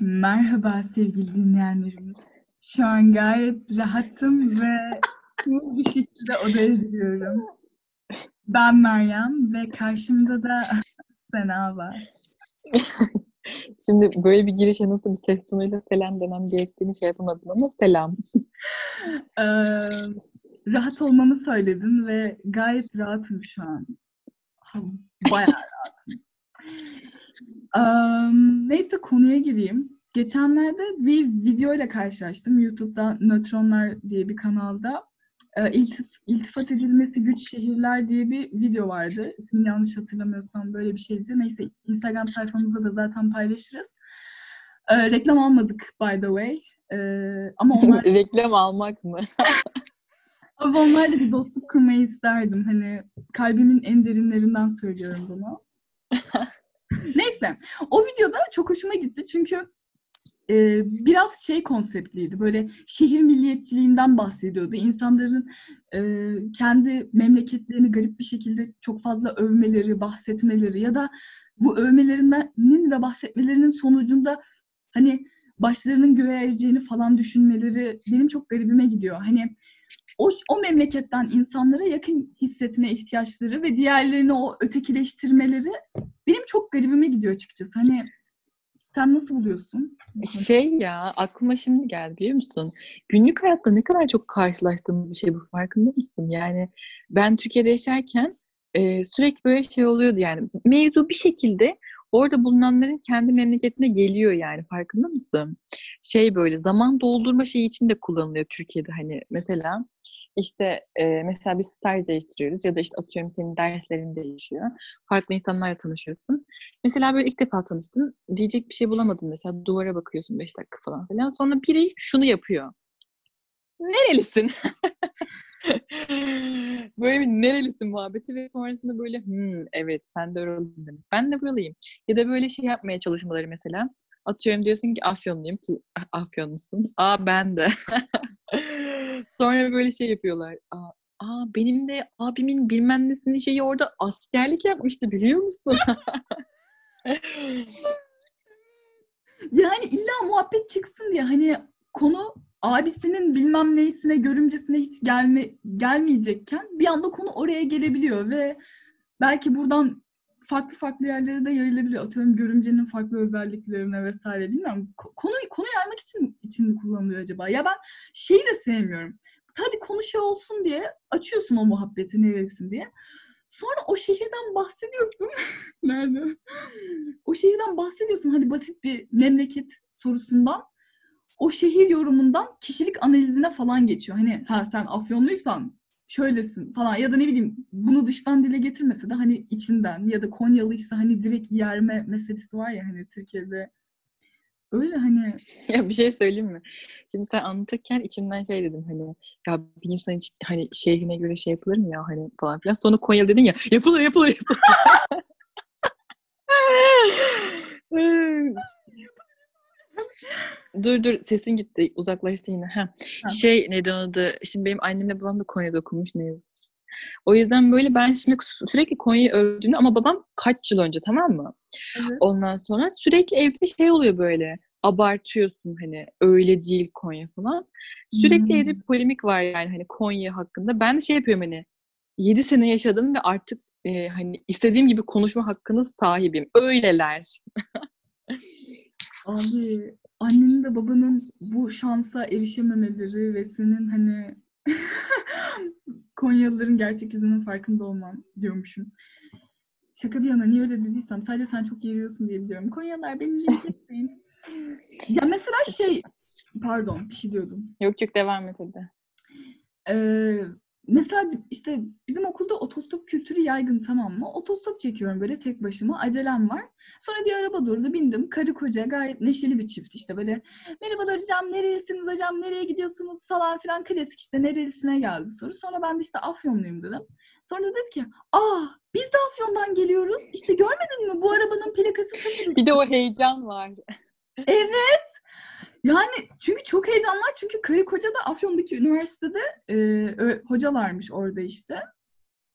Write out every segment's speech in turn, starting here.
Merhaba sevgili dinleyenlerimiz. Şu an gayet rahatım ve cool bir şekilde odaya giriyorum. Ben Meryem ve karşımda da Sena var. Şimdi böyle bir girişe nasıl bir ses tonuyla selam demem gerektiğini şey yapamadım ama selam. Ee, rahat olmamı söyledin ve gayet rahatım şu an. Bayağı rahatım. Ee, neyse konuya gireyim. Geçenlerde bir video ile karşılaştım. YouTube'da Nötronlar diye bir kanalda. E, iltif, iltifat edilmesi güç şehirler diye bir video vardı. İsmini yanlış hatırlamıyorsam böyle bir şeydi. Neyse Instagram sayfamızda da zaten paylaşırız. E, reklam almadık by the way. E, ama onlar... reklam almak mı? ama onlarla bir dostluk kurmayı isterdim. Hani kalbimin en derinlerinden söylüyorum bunu. Neyse. O videoda çok hoşuma gitti çünkü e, biraz şey konseptliydi. Böyle şehir milliyetçiliğinden bahsediyordu. İnsanların e, kendi memleketlerini garip bir şekilde çok fazla övmeleri, bahsetmeleri ya da bu övmelerinin ve bahsetmelerinin sonucunda hani başlarının göğe ereceğini falan düşünmeleri benim çok garibime gidiyor. Hani o, o memleketten insanlara yakın hissetme ihtiyaçları ve diğerlerini o ötekileştirmeleri benim çok garibime gidiyor açıkçası. Hani sen nasıl buluyorsun? Şey ya aklıma şimdi geldi biliyor musun? Günlük hayatta ne kadar çok karşılaştığımız bir şey bu farkında mısın? Yani ben Türkiye'de yaşarken e, sürekli böyle şey oluyordu yani mevzu bir şekilde orada bulunanların kendi memleketine geliyor yani farkında mısın? Şey böyle zaman doldurma şeyi için de kullanılıyor Türkiye'de hani mesela işte e, mesela bir staj değiştiriyoruz ya da işte atıyorum senin derslerin değişiyor. Farklı insanlarla tanışıyorsun. Mesela böyle ilk defa tanıştın. Diyecek bir şey bulamadın mesela. Duvara bakıyorsun 5 dakika falan filan. Sonra biri şunu yapıyor. Nerelisin? böyle bir nerelisin muhabbeti ve sonrasında böyle hmm, evet sen de demek. Ben de buralıyım. Ya da böyle şey yapmaya çalışmaları mesela. Atıyorum diyorsun ki Afyonluyum ki Afyonlusun. Aa ben de. Sonra böyle şey yapıyorlar. Aa, aa benim de abimin bilmem nesinin şeyi orada askerlik yapmıştı biliyor musun? yani illa muhabbet çıksın diye hani konu abisinin bilmem neyisine görümcesine hiç gelme gelmeyecekken bir anda konu oraya gelebiliyor ve belki buradan farklı farklı yerlere de yayılabiliyor. Atıyorum görümcenin farklı özelliklerine vesaire bilmiyorum. Konu konu yaymak için için kullanılıyor acaba? Ya ben şeyi de sevmiyorum. Hadi konuşuyor olsun diye açıyorsun o muhabbeti neresin diye. Sonra o şehirden bahsediyorsun. Nerede? O şehirden bahsediyorsun. Hadi basit bir memleket sorusundan. O şehir yorumundan kişilik analizine falan geçiyor. Hani ha sen Afyonluysan şöylesin falan ya da ne bileyim bunu dıştan dile getirmese de hani içinden ya da Konyalıysa hani direkt yerme meselesi var ya hani Türkiye'de öyle hani ya bir şey söyleyeyim mi? Şimdi sen anlatırken içimden şey dedim hani ya bir insan hiç hani şehrine göre şey yapılır mı ya hani falan filan. Sonra Konyalı dedin ya yapılır yapılır yapılır. dur dur sesin gitti. Uzaklaştı yine. Ha. ha. Şey neydi adı? Şimdi benim annemle babam da Konya'da okumuş ne O yüzden böyle ben şimdi sürekli Konya'yı övdüğümde ama babam kaç yıl önce tamam mı? Evet. Ondan sonra sürekli evde şey oluyor böyle abartıyorsun hani öyle değil Konya falan. Sürekli hmm. evde bir polemik var yani hani Konya hakkında. Ben de şey yapıyorum hani 7 sene yaşadım ve artık e, hani istediğim gibi konuşma hakkına sahibim. Öyleler. Abi annenin de babanın bu şansa erişememeleri ve senin hani Konyalıların gerçek yüzünün farkında olman diyormuşum. Şaka bir yana niye öyle dediysem sadece sen çok yeriyorsun diye biliyorum. Konyalılar beni yiyeceksin. ya mesela şey pardon bir şey diyordum. Yok yok devam et hadi. Ee, mesela işte bizim okulda otostop kültürü yaygın tamam mı? Otostop çekiyorum böyle tek başıma. Acelem var. Sonra bir araba durdu bindim. Karı koca gayet neşeli bir çift işte böyle. Merhabalar hocam nerelisiniz hocam nereye gidiyorsunuz falan filan. Klasik işte nerelisine geldi soru. Sonra ben de işte Afyonluyum dedim. Sonra dedi ki aa biz de Afyon'dan geliyoruz. İşte görmedin mi bu arabanın plakası Bir de o heyecan var. evet. Yani çünkü çok heyecanlar çünkü karı koca da Afyon'daki üniversitede e, hocalarmış orada işte.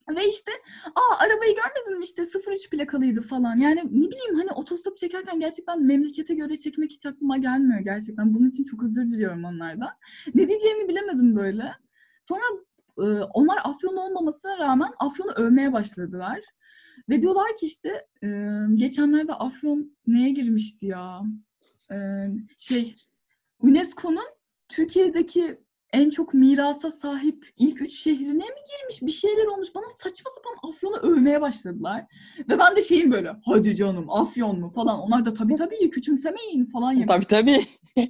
Ve işte aa arabayı görmedin mi işte 03 plakalıydı falan. Yani ne bileyim hani otostop çekerken gerçekten memlekete göre çekmek hiç aklıma gelmiyor gerçekten. Bunun için çok özür diliyorum onlardan. Ne diyeceğimi bilemedim böyle. Sonra e, onlar Afyon olmamasına rağmen Afyon'u övmeye başladılar. Ve diyorlar ki işte e, geçenlerde Afyon neye girmişti ya? E, şey UNESCO'nun Türkiye'deki en çok mirasa sahip ilk üç şehrine mi girmiş? Bir şeyler olmuş. Bana saçma sapan Afyon'u övmeye başladılar. Ve ben de şeyim böyle hadi canım Afyon mu falan. Onlar da tabii tabii küçümsemeyin falan. Yemin. Tabii tabii.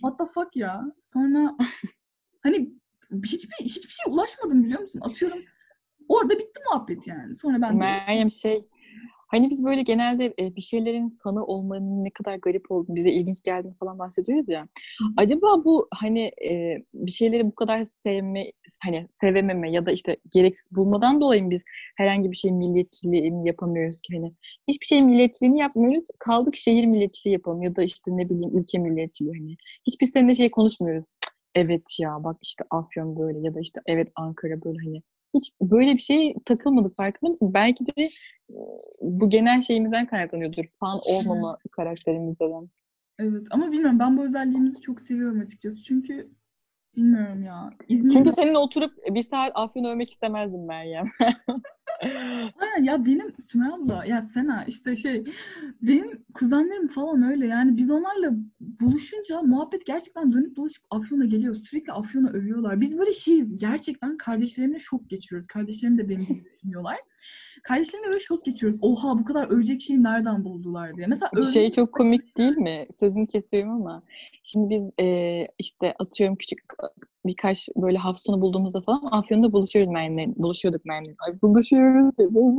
What the fuck ya? Sonra hani hiçbir hiçbir şey ulaşmadım biliyor musun? Atıyorum orada bitti muhabbet yani. Sonra ben de... Meryem şey Hani biz böyle genelde e, bir şeylerin fanı olmanın ne kadar garip olduğunu, bize ilginç geldiğini falan bahsediyoruz ya. Acaba bu hani e, bir şeyleri bu kadar sevme, hani sevememe ya da işte gereksiz bulmadan dolayı mı biz herhangi bir şeyin milliyetçiliğini yapamıyoruz ki hani hiçbir şeyin milliyetçiliğini yapmıyoruz. Kaldık şehir milliyetçiliği yapalım ya da işte ne bileyim ülke milliyetçiliği hani. Hiç biz seninle şey konuşmuyoruz. Evet ya bak işte Afyon böyle ya da işte evet Ankara böyle hani hiç böyle bir şey takılmadık farkında mısın? Belki de bu genel şeyimizden kaynaklanıyordur. Fan olmama karakterimizden. Evet ama bilmiyorum ben bu özelliğimizi çok seviyorum açıkçası. Çünkü bilmiyorum ya. İzmir'de... Çünkü seninle oturup bir saat Afyon övmek istemezdim Meryem. ha, ya benim Sümeyye abla ya Sena işte şey benim kuzenlerim falan öyle yani biz onlarla buluşunca muhabbet gerçekten dönüp dolaşıp Afyon'a geliyor. Sürekli Afyon'a övüyorlar. Biz böyle şeyiz gerçekten kardeşlerimle şok geçiyoruz. Kardeşlerim de benim gibi düşünüyorlar. Kardeşlerimle böyle şok geçiyoruz. Oha bu kadar övecek şeyi nereden buldular diye. Mesela bir şey çok komik değil mi? Sözünü kesiyorum ama şimdi biz e, işte atıyorum küçük birkaç böyle hafta sonu bulduğumuzda falan Afyon'da buluşuyoruz Meryem'le. Buluşuyorduk Meryem'le. Ay buluşuyoruz dedim.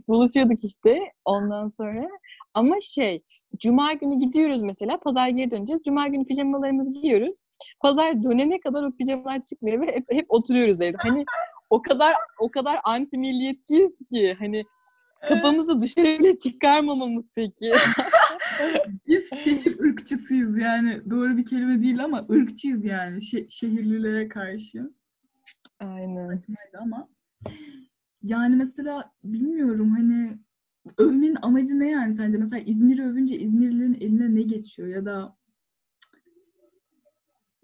Buluşuyorduk işte ondan sonra. Ama şey Cuma günü gidiyoruz mesela. Pazar geri döneceğiz. Cuma günü pijamalarımızı giyiyoruz. Pazar dönene kadar o pijamalar çıkmıyor ve hep, hep oturuyoruz evde. Hani o kadar o kadar anti milliyetçiyiz ki hani kafamızı dışarı bile çıkarmamamız peki. Biz şehir ırkçısıyız yani. Doğru bir kelime değil ama ırkçıyız yani şe- şehirlilere karşı. Aynen. Saçmaydı ama. Yani mesela bilmiyorum hani övmenin amacı ne yani sence? Mesela İzmir'i övünce İzmirlilerin eline ne geçiyor ya da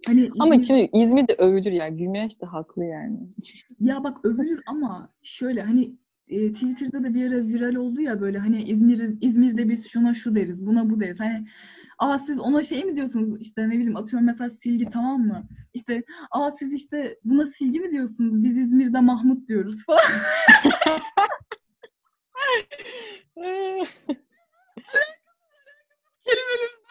Hani ama İzmir... şimdi İzmir'de övülür ya. Gülmeyaş da haklı yani. Ya bak övülür ama şöyle hani e, Twitter'da da bir ara viral oldu ya böyle hani İzmir İzmir'de biz şuna şu deriz, buna bu deriz. Hani aa siz ona şey mi diyorsunuz işte ne bileyim atıyorum mesela silgi tamam mı? İşte aa siz işte buna silgi mi diyorsunuz? Biz İzmir'de Mahmut diyoruz falan. Kelimelerin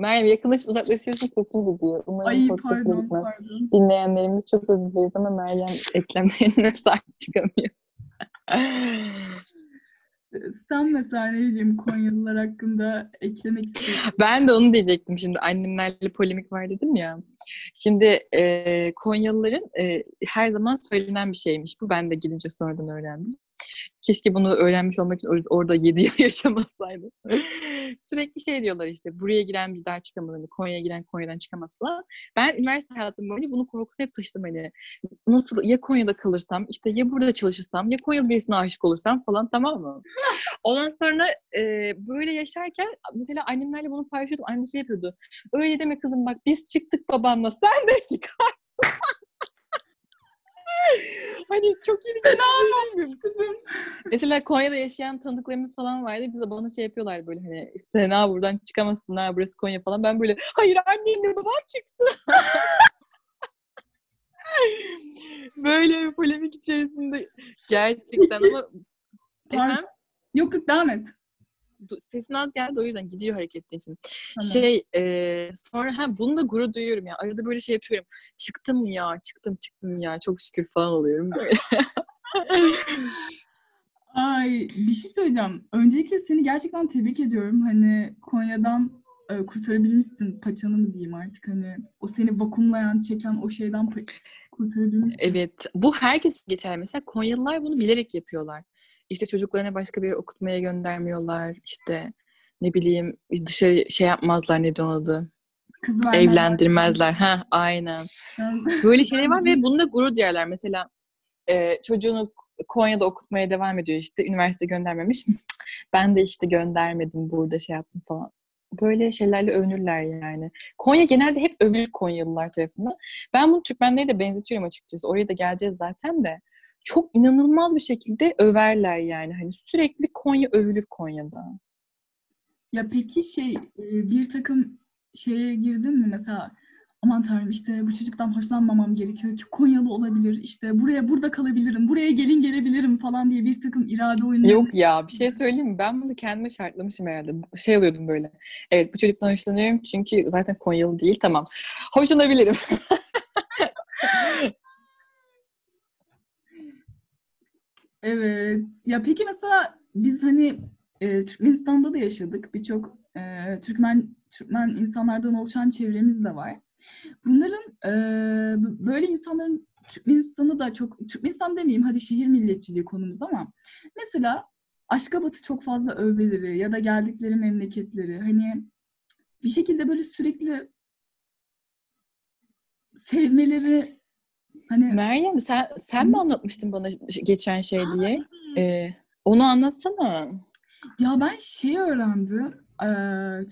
Meryem yakınlaşıp uzaklaşıyorsun sesin gidiyor. Umarım Ay pardon pardon. Dinleyenlerimiz çok özür dileriz ama Meryem eklemlerine sahip çıkamıyor. Sen mesela ne bileyim Konyalılar hakkında eklemek istiyorsun. Ben de onu diyecektim şimdi annemlerle polemik var dedim ya. Şimdi e, Konyalıların e, her zaman söylenen bir şeymiş bu. Ben de gidince sonradan öğrendim. Keşke bunu öğrenmiş olmak için orada 7 yıl yaşamasaydım. Sürekli şey diyorlar işte buraya giren bir daha çıkamaz. Hani Konya'ya giren Konya'dan çıkamaz falan. Ben üniversite hayatım boyunca bunun korkusunu hep taşıdım. Hani nasıl ya Konya'da kalırsam işte ya burada çalışırsam ya Konyalı birisine aşık olursam falan tamam mı? Ondan sonra e, böyle yaşarken mesela annemlerle bunu paylaşıyordum. Annem şey yapıyordu. Öyle deme kızım bak biz çıktık babamla sen de çıkarsın. Hani çok iyi bir şey olmamış kızım. Mesela Konya'da yaşayan tanıdıklarımız falan vardı. Bize bana şey yapıyorlar böyle hani Sena buradan çıkamazsın ha burası Konya falan. Ben böyle hayır annemle babam çıktı. böyle bir polemik içerisinde gerçekten ama efendim? Yok yok devam et sesin az geldi o yüzden gidiyor hareketli için. Tamam. Şey e, sonra ha bunu da gurur duyuyorum ya. Arada böyle şey yapıyorum. Çıktım ya, çıktım çıktım ya. Çok şükür falan oluyorum böyle. Ay bir şey söyleyeceğim. Öncelikle seni gerçekten tebrik ediyorum. Hani Konya'dan e, kurtarabilmişsin paçanı mı diyeyim artık hani o seni vakumlayan, çeken o şeyden kurtarabilmişsin. Evet. Bu herkes geçer. Mesela Konyalılar bunu bilerek yapıyorlar. İşte çocuklarına başka bir okutmaya göndermiyorlar. İşte ne bileyim dışarı şey yapmazlar ne adı. Kız vermezler. Evlendirmezler. Ha, aynen. Böyle şeyler var ve bunu da gurur duyarlar. Mesela e, çocuğunu Konya'da okutmaya devam ediyor işte. Üniversite göndermemiş. ben de işte göndermedim burada şey yaptım falan. Böyle şeylerle övünürler yani. Konya genelde hep övülür Konyalılar tarafından. Ben bunu Türkmenlere de benzetiyorum açıkçası. Oraya da geleceğiz zaten de. Çok inanılmaz bir şekilde överler yani. Hani sürekli Konya övülür Konya'da. Ya peki şey bir takım şeye girdin mi mesela aman tanrım işte bu çocuktan hoşlanmamam gerekiyor ki Konyalı olabilir işte buraya burada kalabilirim buraya gelin gelebilirim falan diye bir takım irade oyunları. Yok ya bir şey söyleyeyim mi? Ben bunu kendime şartlamışım herhalde. Şey alıyordum böyle. Evet bu çocuktan hoşlanıyorum çünkü zaten Konyalı değil tamam. Hoşlanabilirim. evet. Ya peki mesela biz hani e, Türkmenistan'da da yaşadık. Birçok e, Türkmen Türkmen insanlardan oluşan çevremiz de var. Bunların e, böyle insanların Türkmenistan'ı da çok, Türkmenistan demeyeyim hadi şehir milliyetçiliği konumuz ama mesela Aşkabat'ı çok fazla övmeleri ya da geldikleri memleketleri hani bir şekilde böyle sürekli sevmeleri hani Meryem sen sen mi anlatmıştın bana geçen şey diye? Ee, onu anlatsana. Ya ben şey öğrendim ee,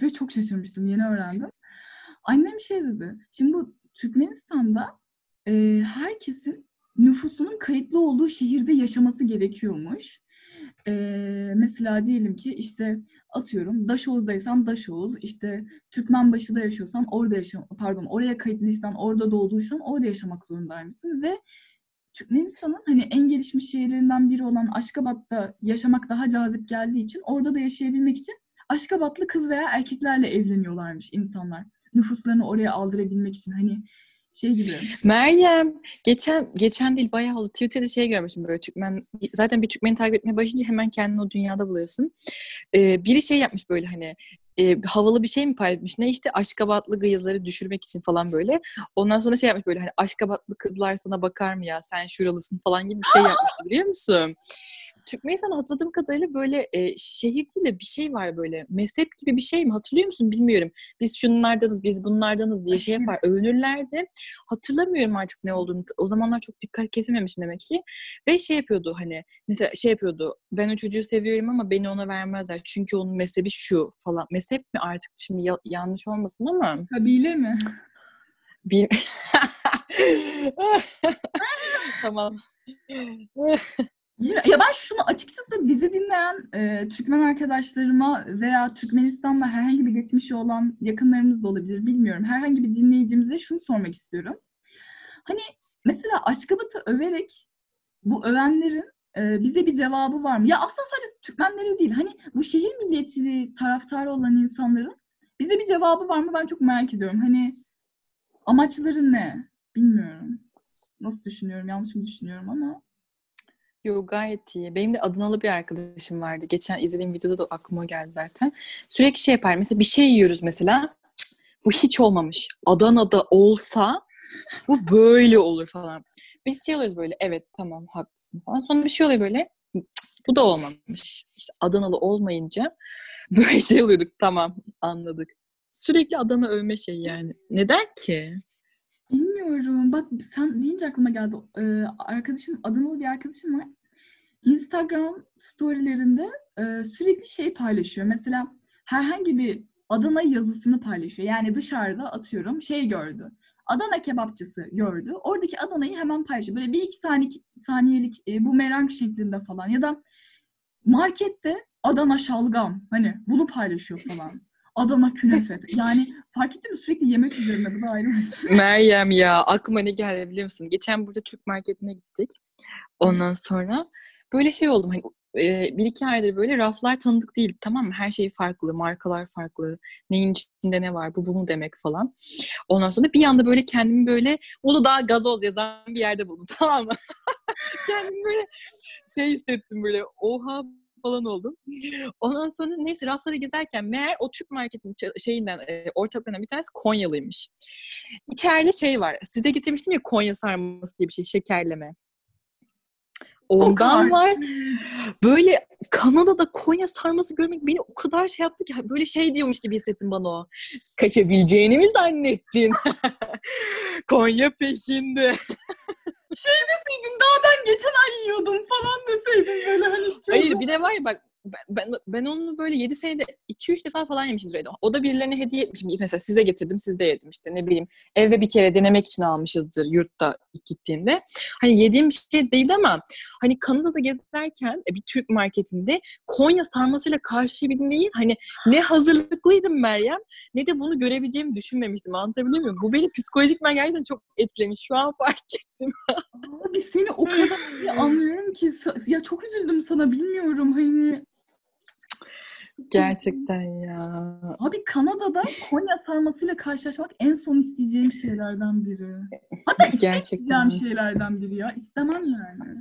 ve çok şaşırmıştım yeni öğrendim. Annem şey dedi. Şimdi bu Türkmenistan'da e, herkesin nüfusunun kayıtlı olduğu şehirde yaşaması gerekiyormuş. E, mesela diyelim ki işte atıyorum Daşoğuz'daysan Daşoğuz, işte Türkmenbaşı'da yaşıyorsan orada yaşam pardon oraya kayıtlıysan orada doğduysan orada yaşamak zorundaymışsın ve Türkmenistan'ın hani en gelişmiş şehirlerinden biri olan Aşkabat'ta yaşamak daha cazip geldiği için orada da yaşayabilmek için Aşkabatlı kız veya erkeklerle evleniyorlarmış insanlar. Nüfuslarını oraya aldırabilmek için. Hani şey gibi. Meryem geçen geçen değil bayağı oldu. Twitter'da şey görmüşüm böyle Türkmen zaten bir Türkmeni takip etmeye başlayınca hemen kendini o dünyada buluyorsun. Ee, biri şey yapmış böyle hani e, havalı bir şey mi paylaşmış? Ne işte aşkabatlı gıyızları düşürmek için falan böyle. Ondan sonra şey yapmış böyle hani aşkabatlı kızlar sana bakar mı ya sen şuralısın falan gibi bir şey yapmıştı biliyor musun? Türkmenistan hatırladığım kadarıyla böyle e, şehir değil de bir şey var böyle. Mezhep gibi bir şey mi? Hatırlıyor musun? Bilmiyorum. Biz şunlardanız, biz bunlardanız diye şey yapar. Övünürlerdi. Hatırlamıyorum artık ne olduğunu. O zamanlar çok dikkat kesilmemişim demek ki. Ve şey yapıyordu hani mesela şey yapıyordu. Ben o çocuğu seviyorum ama beni ona vermezler. Çünkü onun mezhebi şu falan. Mezhep mi artık şimdi ya- yanlış olmasın ama. Kabile mi? Bir... tamam. Yine, ya ben şunu açıkçası bizi dinleyen e, Türkmen arkadaşlarıma veya Türkmenistan'la herhangi bir geçmişi olan yakınlarımız da olabilir bilmiyorum. Herhangi bir dinleyicimize şunu sormak istiyorum. Hani mesela Aşkabat'ı överek bu övenlerin e, bize bir cevabı var mı? Ya aslında sadece Türkmenleri değil. Hani bu şehir milliyetçiliği taraftarı olan insanların bize bir cevabı var mı? Ben çok merak ediyorum. Hani amaçları ne? Bilmiyorum. Nasıl düşünüyorum? Yanlış mı düşünüyorum ama. Yo gayet iyi. Benim de Adanalı bir arkadaşım vardı. Geçen izlediğim videoda da aklıma geldi zaten. Sürekli şey yapar. Mesela bir şey yiyoruz mesela. bu hiç olmamış. Adana'da olsa bu böyle olur falan. Biz şey oluyoruz böyle. Evet tamam haklısın falan. Sonra bir şey oluyor böyle. bu da olmamış. İşte Adanalı olmayınca böyle şey oluyorduk. Tamam anladık. Sürekli Adana övme şey yani. Neden ki? Bilmiyorum. Bak sen deyince aklıma geldi. Ee, arkadaşım, Adanalı bir arkadaşım var. Instagram storylerinde e, sürekli şey paylaşıyor. Mesela herhangi bir Adana yazısını paylaşıyor. Yani dışarıda atıyorum şey gördü. Adana kebapçısı gördü. Oradaki Adana'yı hemen paylaşıyor. Böyle bir iki saniye, saniyelik e, bu merank şeklinde falan. Ya da markette Adana şalgam. Hani bunu paylaşıyor falan. Adana künefe. Yani fark ettin mi sürekli yemek üzerine bu da ayrı Meryem ya aklıma ne geldi biliyor musun? Geçen burada Türk marketine gittik. Ondan sonra böyle şey oldum hani e, bir iki aydır böyle raflar tanıdık değil tamam mı? Her şey farklı, markalar farklı, neyin içinde ne var, bu bu mu demek falan. Ondan sonra bir anda böyle kendimi böyle Uludağ gazoz yazan bir yerde buldum tamam mı? kendimi böyle şey hissettim böyle oha falan oldum. Ondan sonra neyse rafları gezerken meğer o Türk marketin şeyinden e, ortaklarından bir tanesi Konyalıymış. İçeride şey var. Size getirmiştim ya Konya sarması diye bir şey şekerleme. Ondan var. Böyle Kanada'da Konya sarması görmek beni o kadar şey yaptı ki böyle şey diyormuş gibi hissettim bana o. Kaçabileceğini mi zannettin? Konya peşinde. şey deseydin daha ben geçen ay yiyordum falan deseydin böyle hani. Hayır bir de var ya bak ben, ben onu böyle 7 senede 2-3 defa falan yemişimdir evde. O da birilerine hediye etmişim. Mesela size getirdim, siz de yedim işte ne bileyim. Eve bir kere denemek için almışızdır yurtta gittiğimde. Hani yediğim bir şey değil ama hani Kanada'da gezerken e, bir Türk marketinde Konya sarmasıyla karşılayabilmeyi hani ne hazırlıklıydım Meryem ne de bunu görebileceğimi düşünmemiştim. Anlatabiliyor muyum? Bu beni psikolojik ben gerçekten çok etkilemiş. Şu an fark ettim. Abi seni o kadar iyi anlıyorum ki ya çok üzüldüm sana bilmiyorum hani Gerçekten ya. Abi Kanada'da Konya sarmasıyla karşılaşmak en son isteyeceğim şeylerden biri. Hatta Gerçekten. şeylerden biri ya. İstemem yani.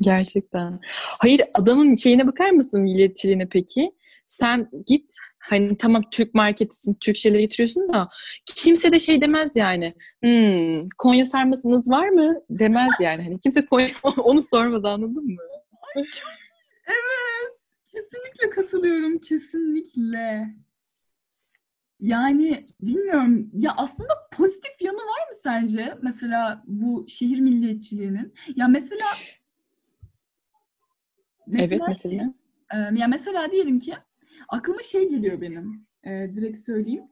Gerçekten. Hayır adamın şeyine bakar mısın milliyetçiliğine peki? Sen git hani tamam Türk marketisin, Türk şeyleri getiriyorsun da kimse de şey demez yani. Hmm, Konya sarmasınız var mı? Demez yani. Hani kimse Konya onu sormaz anladın mı? evet. Kesinlikle katılıyorum. Kesinlikle. Yani bilmiyorum. Ya aslında pozitif yanı var mı sence? Mesela bu şehir milliyetçiliğinin. Ya mesela, mesela Evet mesela. Şey, ya mesela diyelim ki aklıma şey geliyor benim. E, direkt söyleyeyim.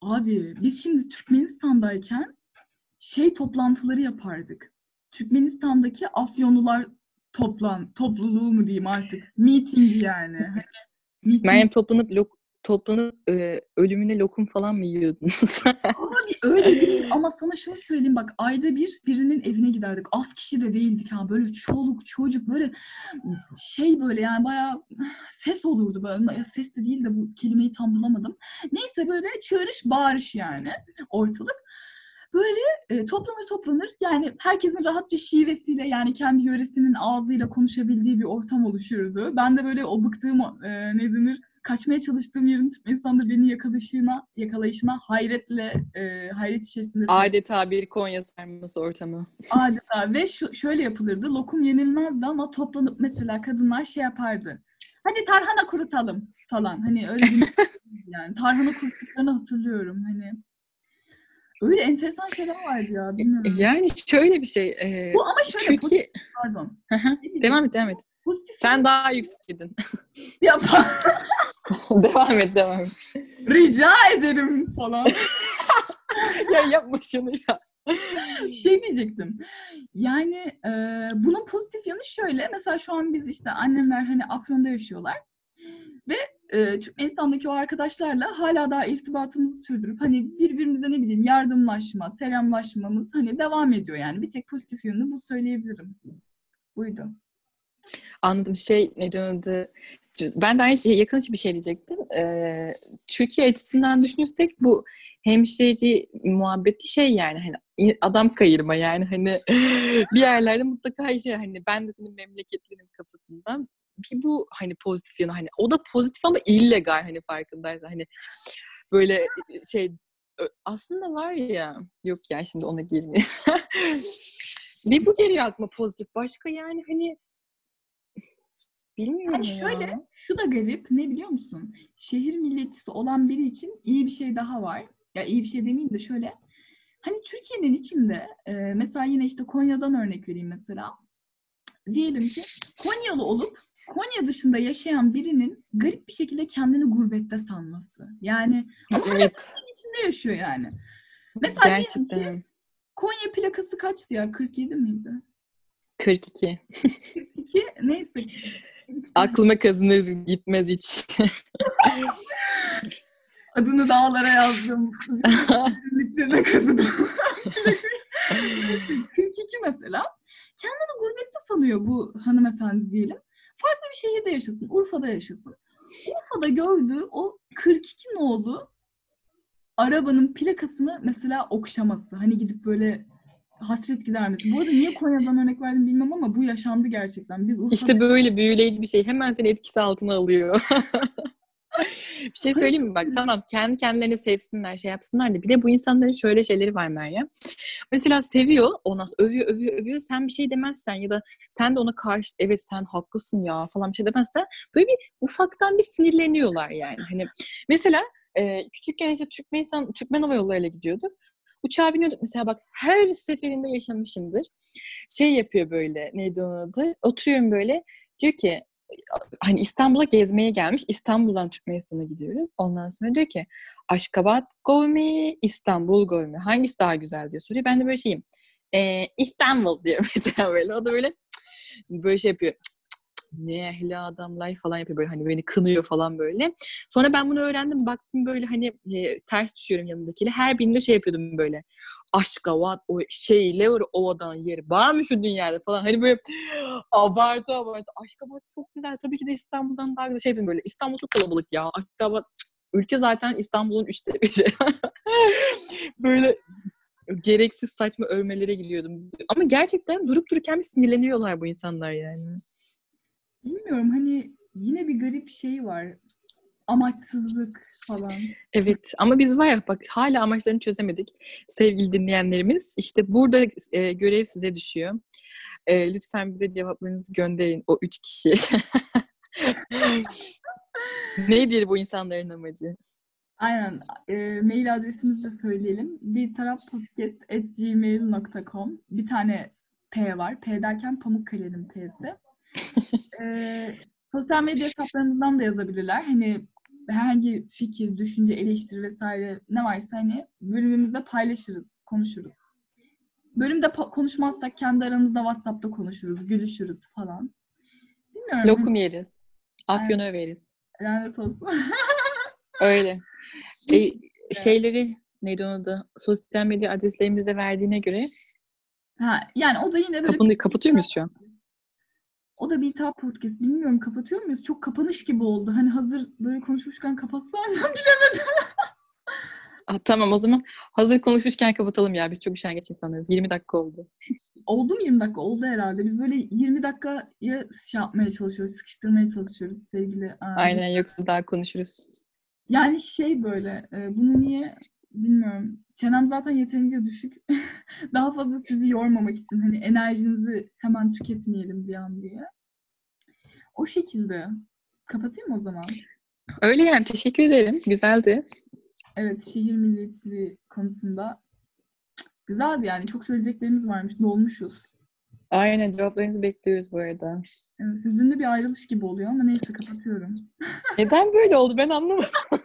Abi biz şimdi Türkmenistan'dayken şey toplantıları yapardık. Türkmenistan'daki Afyonlular toplan topluluğu mu diyeyim artık. Meeting yani. Hani, meeting. Meryem toplanıp lok, toplanıp e, ölümüne lokum falan mı yiyordunuz? Abi öyle değil ama sana şunu söyleyeyim bak ayda bir birinin evine giderdik. Az kişi de değildik ha böyle çoluk çocuk böyle şey böyle yani bayağı ses olurdu böyle. Ses de değil de bu kelimeyi tam bulamadım. Neyse böyle çağırış bağırış yani ortalık. Böyle e, toplanır toplanır yani herkesin rahatça şivesiyle yani kendi yöresinin ağzıyla konuşabildiği bir ortam oluşurdu. Ben de böyle o bıktığım e, ne denir kaçmaya çalıştığım yerin insanlar beni yakalayışına, yakalayışına hayretle e, hayret içerisinde. Adeta bir Konya sarması ortamı. Adeta ve şu, şöyle yapılırdı. Lokum yenilmezdi ama toplanıp mesela kadınlar şey yapardı. Hadi tarhana kurutalım falan. Hani öyle bir yani tarhana kuruttuklarını hatırlıyorum. Hani Öyle enteresan şeyler vardı ya. Bilmiyorum. Yani şöyle bir şey. E, Bu ama şöyle. Türkiye... Pozitif, pardon. devam et, devam et. Pozitif Sen daha yüksektin. Yap. devam et, devam et. Rica ederim falan. ya yapma şunu ya. şey diyecektim. Yani e, bunun pozitif yanı şöyle. Mesela şu an biz işte annemler hani Afyon'da yaşıyorlar. Ve e, Türkmenistan'daki o arkadaşlarla hala daha irtibatımızı sürdürüp hani birbirimize ne bileyim yardımlaşma, selamlaşmamız hani devam ediyor yani. Bir tek pozitif yönünü bu söyleyebilirim. Buydu. Anladım. Şey ne adı? Ben de aynı şey, yakın bir şey diyecektim. Ee, Türkiye açısından düşünürsek bu hemşeri muhabbeti şey yani hani adam kayırma yani hani bir yerlerde mutlaka şey hani ben de senin memleketlinin kafasından bir bu hani pozitif yanı hani o da pozitif ama illegal hani farkındaysan hani böyle şey aslında var ya yok ya şimdi ona girmeyeyim. bir bu geliyor aklıma pozitif. Başka yani hani bilmiyorum yani şöyle ya. şu da garip ne biliyor musun? Şehir milletçisi olan biri için iyi bir şey daha var. Ya iyi bir şey demeyeyim de şöyle. Hani Türkiye'nin içinde e, mesela yine işte Konya'dan örnek vereyim mesela. Diyelim ki Konyalı olup Konya dışında yaşayan birinin garip bir şekilde kendini gurbette sanması. Yani ama evet. Konya'nın içinde yaşıyor yani. Mesela Gerçekten. Ki, Konya plakası kaçtı ya? 47 miydi? 42. 42 neyse. Aklıma kazınır gitmez hiç. Adını dağlara yazdım. Zikirliklerine kazıdım. 42 mesela. Kendini gurbette sanıyor bu hanımefendi diyelim farklı bir şehirde yaşasın. Urfa'da yaşasın. Urfa'da gördüğü o 42 nolu arabanın plakasını mesela okşaması. Hani gidip böyle hasret gidermesi. Bu arada niye Konya'dan örnek verdim bilmem ama bu yaşandı gerçekten. Biz Urfa'da... İşte böyle büyüleyici bir şey. Hemen seni etkisi altına alıyor. bir şey söyleyeyim mi? Bak tamam kendi kendilerini sevsinler, şey yapsınlar da bir de bu insanların şöyle şeyleri var Meryem. Mesela seviyor, ondan sonra övüyor, övüyor, övüyor. Sen bir şey demezsen ya da sen de ona karşı evet sen haklısın ya falan bir şey demezsen böyle bir ufaktan bir sinirleniyorlar yani. Hani mesela e, küçükken işte Türkmenistan, Türkmen Hava Yolları'yla gidiyordu. Uçağa biniyorduk mesela bak her seferinde yaşamışımdır. Şey yapıyor böyle neydi onun adı? Oturuyorum böyle diyor ki hani İstanbul'a gezmeye gelmiş. İstanbul'dan Türkmenistan'a gidiyoruz. Ondan sonra diyor ki Aşkabat Govmi, İstanbul Govmi. Hangisi daha güzel diye soruyor. Ben de böyle şeyim. E, İstanbul diyor mesela böyle. O da böyle böyle şey yapıyor ne ehli adamlar falan yapıyor böyle hani beni kınıyor falan böyle. Sonra ben bunu öğrendim baktım böyle hani e, ters düşüyorum yanındakiyle. Her birinde şey yapıyordum böyle. Aşka vat o şey Levr ovadan yeri var mı şu dünyada falan. Hani böyle abartı abartı. Aşkabat çok güzel. Tabii ki de İstanbul'dan daha güzel şey böyle. İstanbul çok kalabalık ya. Aşkabat ülke zaten İstanbul'un üçte biri. böyle gereksiz saçma övmelere gidiyordum. Ama gerçekten durup dururken bir sinirleniyorlar bu insanlar yani. Bilmiyorum hani yine bir garip şey var. Amaçsızlık falan. Evet ama biz var ya bak hala amaçlarını çözemedik. Sevgili dinleyenlerimiz işte burada e, görev size düşüyor. E, lütfen bize cevaplarınızı gönderin o üç kişi. Nedir bu insanların amacı? Aynen. E, mail adresimizi de söyleyelim. Bir taraf podcast at gmail.com Bir tane P var. P derken Pamukkale'nin P'si e, sosyal medya hesaplarımızdan da yazabilirler. Hani herhangi fikir, düşünce, eleştiri vesaire ne varsa hani bölümümüzde paylaşırız, konuşuruz. Bölümde konuşmazsak kendi aramızda WhatsApp'ta konuşuruz, gülüşürüz falan. Bilmiyorum. Lokum yeriz. Afyon yani, överiz. Lanet olsun. Öyle. E, şeyleri neydi onu da sosyal medya adreslerimizi verdiğine göre Ha, yani o da yine böyle... Kapını, kapatıyor muyuz şu an? O da bir tap podcast. Bilmiyorum kapatıyor muyuz? Çok kapanış gibi oldu. Hani hazır böyle konuşmuşken kapatsam mı bilemedim. ah, tamam o zaman hazır konuşmuşken kapatalım ya. Biz çok üşengeç insanlarız. 20 dakika oldu. oldu mu 20 dakika? Oldu herhalde. Biz böyle 20 dakikaya şey yapmaya çalışıyoruz. Sıkıştırmaya çalışıyoruz sevgili. Aynen yoksa daha konuşuruz. Yani şey böyle e, bunu niye bilmiyorum. Çenem zaten yeterince düşük. Daha fazla sizi yormamak için hani enerjinizi hemen tüketmeyelim bir an diye. O şekilde. Kapatayım o zaman? Öyle yani. Teşekkür ederim. Güzeldi. Evet. Şehir milliyetçiliği konusunda güzeldi yani. Çok söyleyeceklerimiz varmış. Dolmuşuz. Aynen. Cevaplarınızı bekliyoruz bu arada. Evet, hüzünlü bir ayrılış gibi oluyor ama neyse kapatıyorum. Neden böyle oldu ben anlamadım.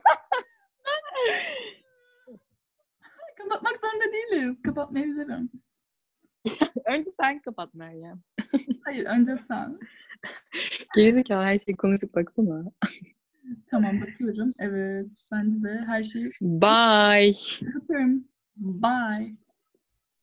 Kapatmak zorunda değiliz. Kapatmayabilirim. önce sen kapat Meryem. Hayır önce sen. Gerizekalı her şeyi konuştuk baksana. tamam bakıyorum. Evet. Bence de her şey. Bye. Kapatıyorum. Bye.